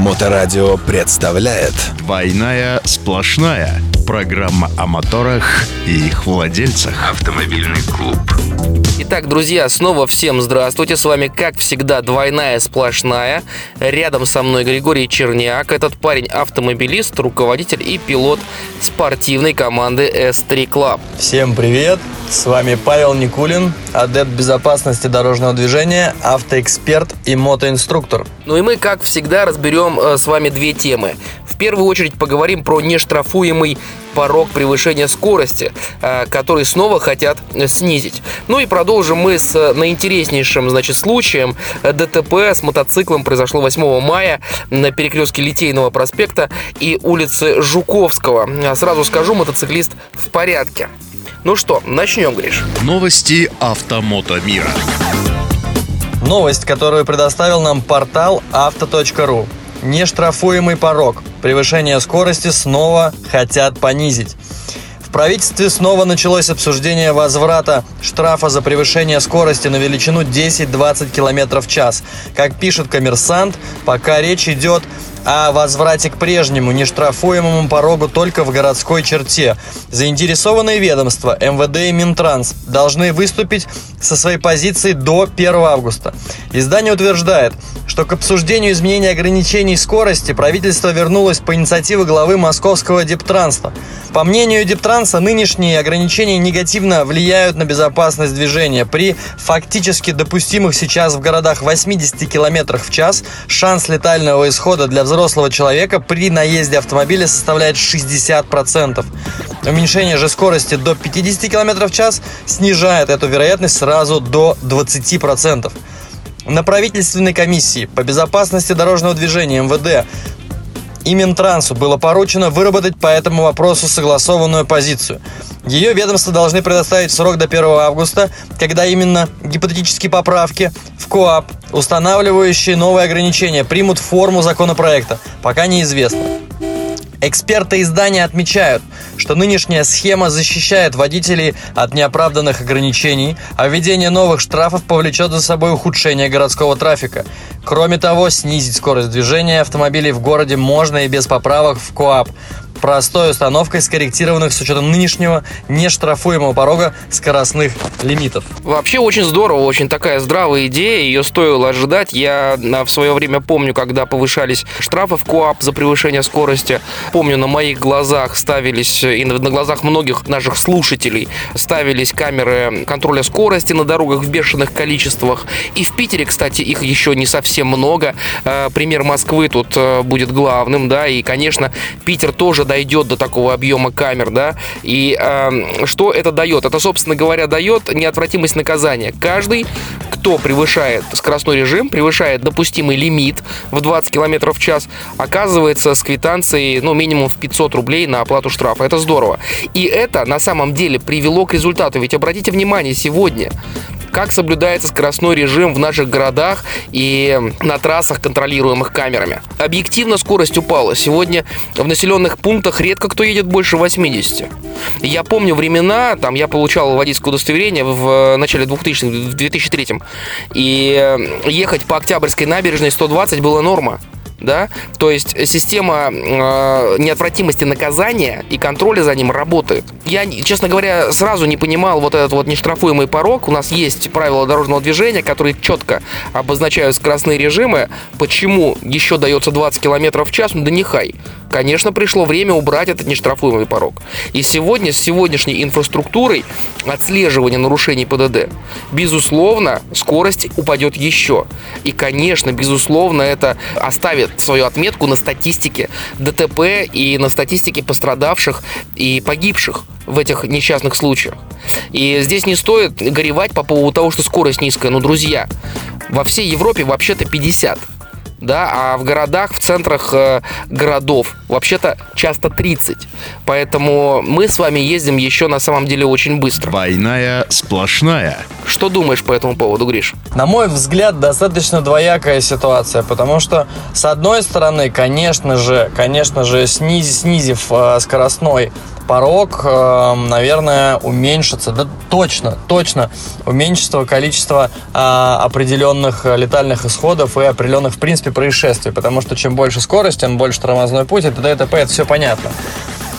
Моторадио представляет. «Двойная сплошная» Программа о моторах и их владельцах. Автомобильный клуб Итак, друзья, снова всем здравствуйте. С вами, как всегда, двойная сплошная. Рядом со мной Григорий Черняк. Этот парень автомобилист, руководитель и пилот спортивной команды S3 Club. Всем привет! С вами Павел Никулин, адепт безопасности дорожного движения, автоэксперт и мотоинструктор. Ну и мы, как всегда, разберем э, с вами две темы. В первую очередь поговорим про нештрафуемый порог превышения скорости, э, который снова хотят снизить. Ну и продолжим мы с э, наинтереснейшим, значит, случаем. ДТП с мотоциклом произошло 8 мая на перекрестке Литейного проспекта и улицы Жуковского. Сразу скажу, мотоциклист в порядке. Ну что, начнем, Гриш. Новости автомото мира. Новость, которую предоставил нам портал авто.ру. Нештрафуемый порог. Превышение скорости снова хотят понизить. В правительстве снова началось обсуждение возврата штрафа за превышение скорости на величину 10-20 км в час. Как пишет коммерсант, пока речь идет о возврате к прежнему нештрафуемому порогу только в городской черте. Заинтересованные ведомства МВД и Минтранс должны выступить со своей позиции до 1 августа. Издание утверждает, что к обсуждению изменения ограничений скорости правительство вернулось по инициативе главы московского Дептранса. По мнению Дептранса, нынешние ограничения негативно влияют на безопасность движения. При фактически допустимых сейчас в городах 80 км в час шанс летального исхода для взрослого человека при наезде автомобиля составляет 60%. Уменьшение же скорости до 50 км в час снижает эту вероятность сразу до 20%. На правительственной комиссии по безопасности дорожного движения МВД и Минтрансу было поручено выработать по этому вопросу согласованную позицию. Ее ведомства должны предоставить срок до 1 августа, когда именно гипотетические поправки в КОАП, устанавливающие новые ограничения, примут форму законопроекта, пока неизвестно. Эксперты издания отмечают, что нынешняя схема защищает водителей от неоправданных ограничений, а введение новых штрафов повлечет за собой ухудшение городского трафика. Кроме того, снизить скорость движения автомобилей в городе можно и без поправок в КОАП простой установкой скорректированных с учетом нынешнего нештрафуемого порога скоростных лимитов. Вообще очень здорово, очень такая здравая идея, ее стоило ожидать. Я в свое время помню, когда повышались штрафы в КОАП за превышение скорости. Помню, на моих глазах ставились, и на глазах многих наших слушателей ставились камеры контроля скорости на дорогах в бешеных количествах. И в Питере, кстати, их еще не совсем много. Э, пример Москвы тут э, будет главным, да, и, конечно, Питер тоже дойдет до такого объема камер, да, и э, что это дает? Это, собственно говоря, дает неотвратимость наказания. Каждый, кто превышает скоростной режим, превышает допустимый лимит в 20 км в час, оказывается с квитанцией, ну, минимум в 500 рублей на оплату штрафа. Это здорово. И это на самом деле привело к результату. Ведь обратите внимание, сегодня как соблюдается скоростной режим в наших городах и на трассах, контролируемых камерами. Объективно скорость упала. Сегодня в населенных пунктах редко кто едет больше 80. Я помню времена, там я получал водительское удостоверение в начале 2000 в 2003 и ехать по Октябрьской набережной 120 было норма да, то есть система э, неотвратимости наказания и контроля за ним работает. Я, честно говоря, сразу не понимал вот этот вот нештрафуемый порог. У нас есть правила дорожного движения, которые четко обозначают скоростные режимы. Почему еще дается 20 км в час? Ну да нехай. Конечно, пришло время убрать этот нештрафуемый порог. И сегодня с сегодняшней инфраструктурой отслеживания нарушений ПДД, безусловно, скорость упадет еще. И, конечно, безусловно, это оставит свою отметку на статистике ДТП и на статистике пострадавших и погибших в этих несчастных случаях. И здесь не стоит горевать по поводу того, что скорость низкая. Но, друзья, во всей Европе вообще-то 50 да, а в городах, в центрах э, городов вообще-то часто 30. Поэтому мы с вами ездим еще на самом деле очень быстро. Двойная сплошная. Что думаешь по этому поводу, Гриш? На мой взгляд, достаточно двоякая ситуация, потому что, с одной стороны, конечно же, конечно же, снизив, снизив э, скоростной порог, э, наверное, уменьшится, да точно, точно уменьшится количество э, определенных летальных исходов и определенных, в принципе, количестве происшествий, потому что чем больше скорость, тем больше тормозной путь, и т.д. и. Это все понятно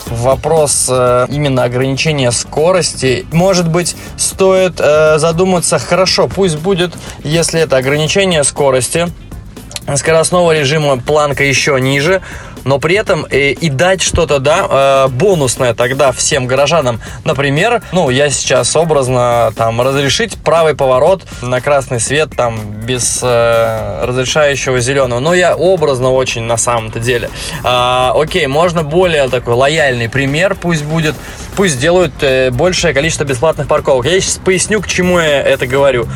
вопрос э, именно ограничения скорости. Может быть, стоит э, задуматься, хорошо, пусть будет, если это ограничение скорости, скоростного режима планка еще ниже, но при этом э, и дать что-то, да, э, бонусное тогда всем горожанам. Например, ну, я сейчас образно там разрешить правый поворот на красный свет там без э, разрешающего зеленого. Но я образно очень на самом-то деле. А, окей, можно более такой лояльный пример пусть будет. Пусть делают э, большее количество бесплатных парковок. Я сейчас поясню, к чему я это говорю.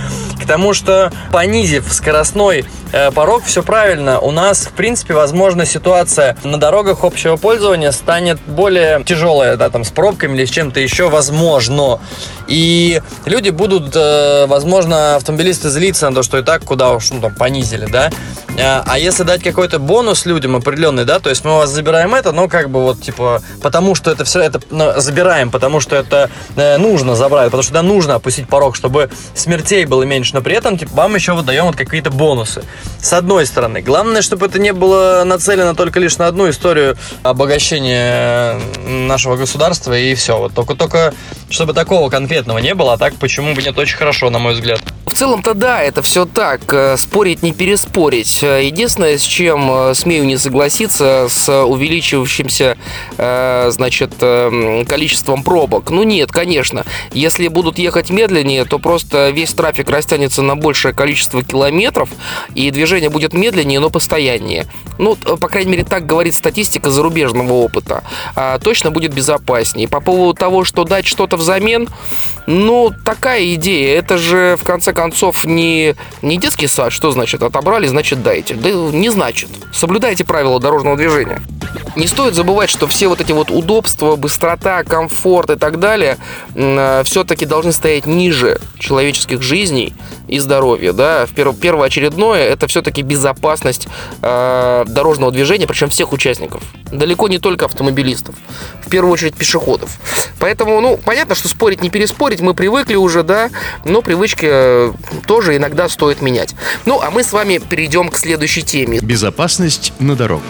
К тому, что понизив скоростной э, порог, все правильно. У нас, в принципе, возможна ситуация на дорогах общего пользования станет более тяжелая, да, там, с пробками или с чем-то еще, возможно. И люди будут, э, возможно, автомобилисты злиться на то, что и так куда уж, ну, там, понизили, да. А, а если дать какой-то бонус людям определенный, да, то есть мы у вас забираем это, но как бы вот, типа, потому что это все, это ну, забираем, потому что это э, нужно забрать, потому что да, нужно опустить порог, чтобы смертей было меньше, но при этом, типа, вам еще выдаем вот какие-то бонусы. С одной стороны. Главное, чтобы это не было нацелено только лишь на одну историю обогащения нашего государства и все. Вот только, только чтобы такого конкретного не было, а так почему бы нет, очень хорошо, на мой взгляд. В целом-то да, это все так. Э, спорить не переспорить. Э, единственное, с чем э, смею не согласиться, с увеличивающимся, значит, количеством пробок. Ну нет, конечно. Если будут ехать медленнее, то просто весь трафик растянется на большее количество километров, и движение будет медленнее, но постояннее. Ну, по крайней мере, так говорит статистика зарубежного опыта. А, точно будет безопаснее. По поводу того, что дать что-то взамен, ну, такая идея. Это же, в конце концов, не, не детский сад. Что значит? Отобрали, значит, дайте. Да не значит. Соблюдайте правила дорожного движения. Не стоит забывать, что все вот эти вот удобства, быстрота, комфорт и так далее э, все-таки должны стоять ниже человеческих жизней и здоровья. Да? В перв, первоочередное это все-таки безопасность э, дорожного движения, причем всех участников. Далеко не только автомобилистов, в первую очередь пешеходов. Поэтому, ну, понятно, что спорить не переспорить, мы привыкли уже, да, но привычки э, тоже иногда стоит менять. Ну, а мы с вами перейдем к следующей теме. Безопасность на дорогах.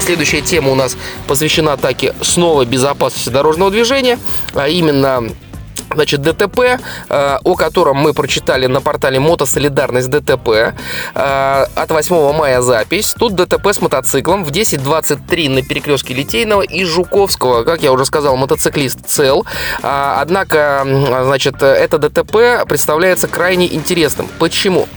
Следующая тема у нас посвящена атаке снова безопасности дорожного движения, а именно Значит, ДТП, э, о котором мы прочитали на портале Мотосолидарность ДТП. Э, от 8 мая запись. Тут ДТП с мотоциклом в 10.23 на перекрестке Литейного и Жуковского. Как я уже сказал, мотоциклист цел. Э, однако, значит, это ДТП представляется крайне интересным. Почему?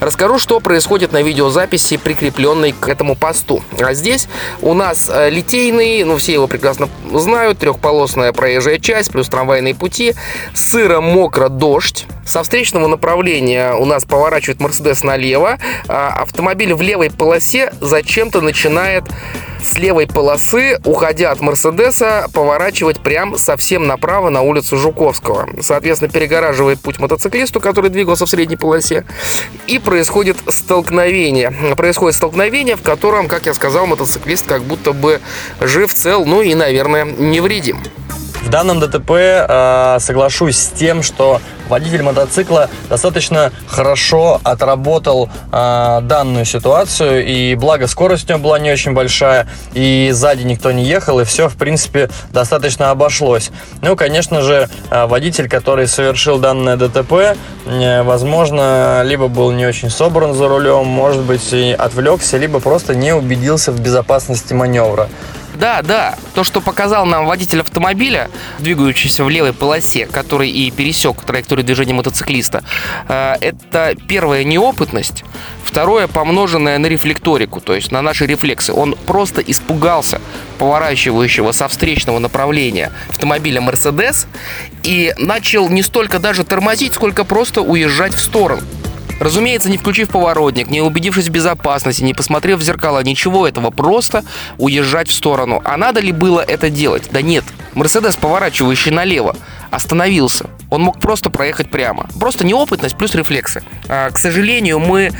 Расскажу, что происходит на видеозаписи, прикрепленной к этому посту. А здесь у нас Литейный, ну все его прекрасно знают, трехполосная проезжая часть, плюс трамвайные пути сыро, мокро, дождь. Со встречного направления у нас поворачивает Мерседес налево. А автомобиль в левой полосе зачем-то начинает с левой полосы, уходя от Мерседеса, поворачивать прям совсем направо на улицу Жуковского. Соответственно, перегораживает путь мотоциклисту, который двигался в средней полосе. И происходит столкновение. Происходит столкновение, в котором, как я сказал, мотоциклист как будто бы жив, цел, ну и, наверное, невредим. В данном ДТП э, соглашусь с тем, что водитель мотоцикла достаточно хорошо отработал э, данную ситуацию, и благо скорость у него была не очень большая, и сзади никто не ехал, и все, в принципе, достаточно обошлось. Ну, конечно же, э, водитель, который совершил данное ДТП, э, возможно, либо был не очень собран за рулем, может быть, и отвлекся, либо просто не убедился в безопасности маневра. Да, да. То, что показал нам водитель автомобиля, двигающийся в левой полосе, который и пересек траекторию движения мотоциклиста, э, это первая неопытность, второе помноженное на рефлекторику, то есть на наши рефлексы. Он просто испугался поворачивающего со встречного направления автомобиля Mercedes и начал не столько даже тормозить, сколько просто уезжать в сторону. Разумеется, не включив поворотник, не убедившись в безопасности, не посмотрев в зеркала, ничего этого, просто уезжать в сторону. А надо ли было это делать? Да нет. Мерседес, поворачивающий налево, остановился. Он мог просто проехать прямо. Просто неопытность плюс рефлексы. А, к сожалению, мы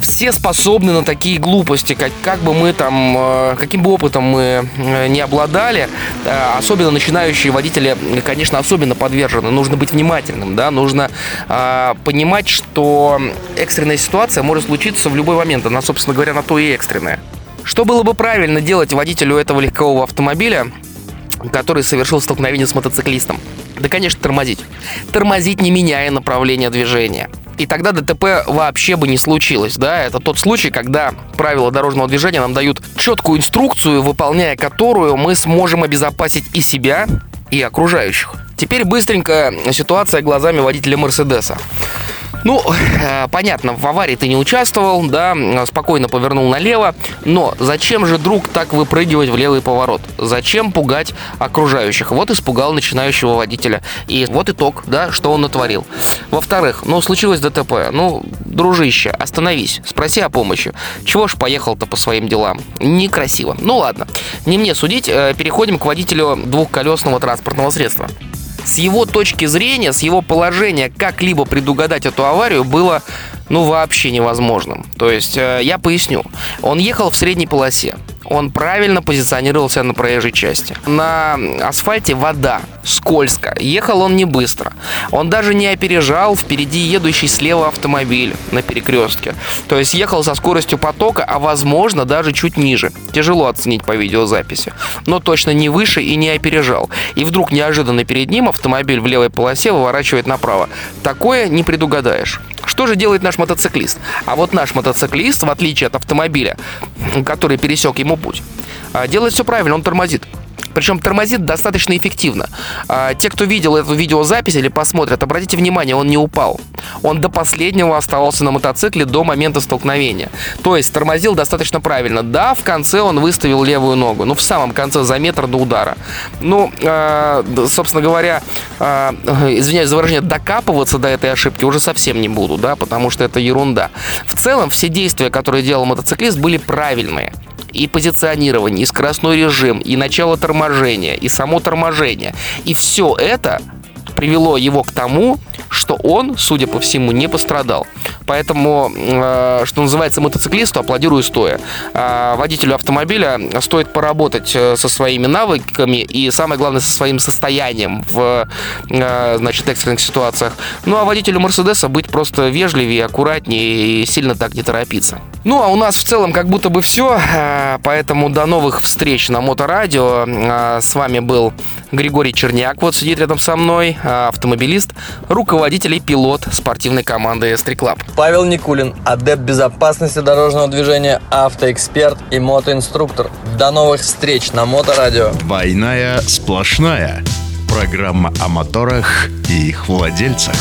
все способны на такие глупости, как, как бы мы там, э, каким бы опытом мы э, не обладали, особенно начинающие водители, конечно, особенно подвержены. Нужно быть внимательным, да, нужно э, понимать, что экстренная ситуация может случиться в любой момент. Она, собственно говоря, на то и экстренная. Что было бы правильно делать водителю этого легкового автомобиля, который совершил столкновение с мотоциклистом? Да, конечно, тормозить. Тормозить, не меняя направление движения. И тогда ДТП вообще бы не случилось, да? Это тот случай, когда правила дорожного движения нам дают четкую инструкцию, выполняя которую мы сможем обезопасить и себя, и окружающих. Теперь быстренько ситуация глазами водителя Мерседеса. Ну, э, понятно, в аварии ты не участвовал, да, спокойно повернул налево, но зачем же, друг, так выпрыгивать в левый поворот? Зачем пугать окружающих? Вот испугал начинающего водителя. И вот итог, да, что он натворил. Во-вторых, ну, случилось ДТП. Ну, дружище, остановись, спроси о помощи. Чего ж поехал-то по своим делам? Некрасиво. Ну, ладно, не мне судить, э, переходим к водителю двухколесного транспортного средства с его точки зрения, с его положения как-либо предугадать эту аварию было ну вообще невозможным. То есть э, я поясню. Он ехал в средней полосе он правильно позиционировался на проезжей части. На асфальте вода, скользко. Ехал он не быстро. Он даже не опережал впереди едущий слева автомобиль на перекрестке. То есть ехал со скоростью потока, а возможно даже чуть ниже. Тяжело оценить по видеозаписи. Но точно не выше и не опережал. И вдруг неожиданно перед ним автомобиль в левой полосе выворачивает направо. Такое не предугадаешь. Что же делает наш мотоциклист? А вот наш мотоциклист, в отличие от автомобиля, который пересек ему путь, а, делает все правильно, он тормозит. Причем тормозит достаточно эффективно. А, те, кто видел эту видеозапись или посмотрят, обратите внимание, он не упал. Он до последнего оставался на мотоцикле до момента столкновения. То есть тормозил достаточно правильно. Да, в конце он выставил левую ногу. Ну, в самом конце, за метр до удара. Ну, э, собственно говоря, э, извиняюсь за выражение, докапываться до этой ошибки уже совсем не буду, да, потому что это ерунда. В целом, все действия, которые делал мотоциклист, были правильные и позиционирование, и скоростной режим, и начало торможения, и само торможение. И все это привело его к тому, что он, судя по всему, не пострадал. Поэтому, э, что называется, мотоциклисту аплодирую стоя. А водителю автомобиля стоит поработать э, со своими навыками и, самое главное, со своим состоянием в э, значит, экстренных ситуациях. Ну, а водителю Мерседеса быть просто вежливее, аккуратнее и сильно так не торопиться. Ну, а у нас в целом как будто бы все, поэтому до новых встреч на Моторадио. С вами был Григорий Черняк, вот сидит рядом со мной, автомобилист, руководитель и пилот спортивной команды S3 Club. Павел Никулин, адепт безопасности дорожного движения, автоэксперт и мотоинструктор. До новых встреч на Моторадио. Двойная сплошная. Программа о моторах и их владельцах.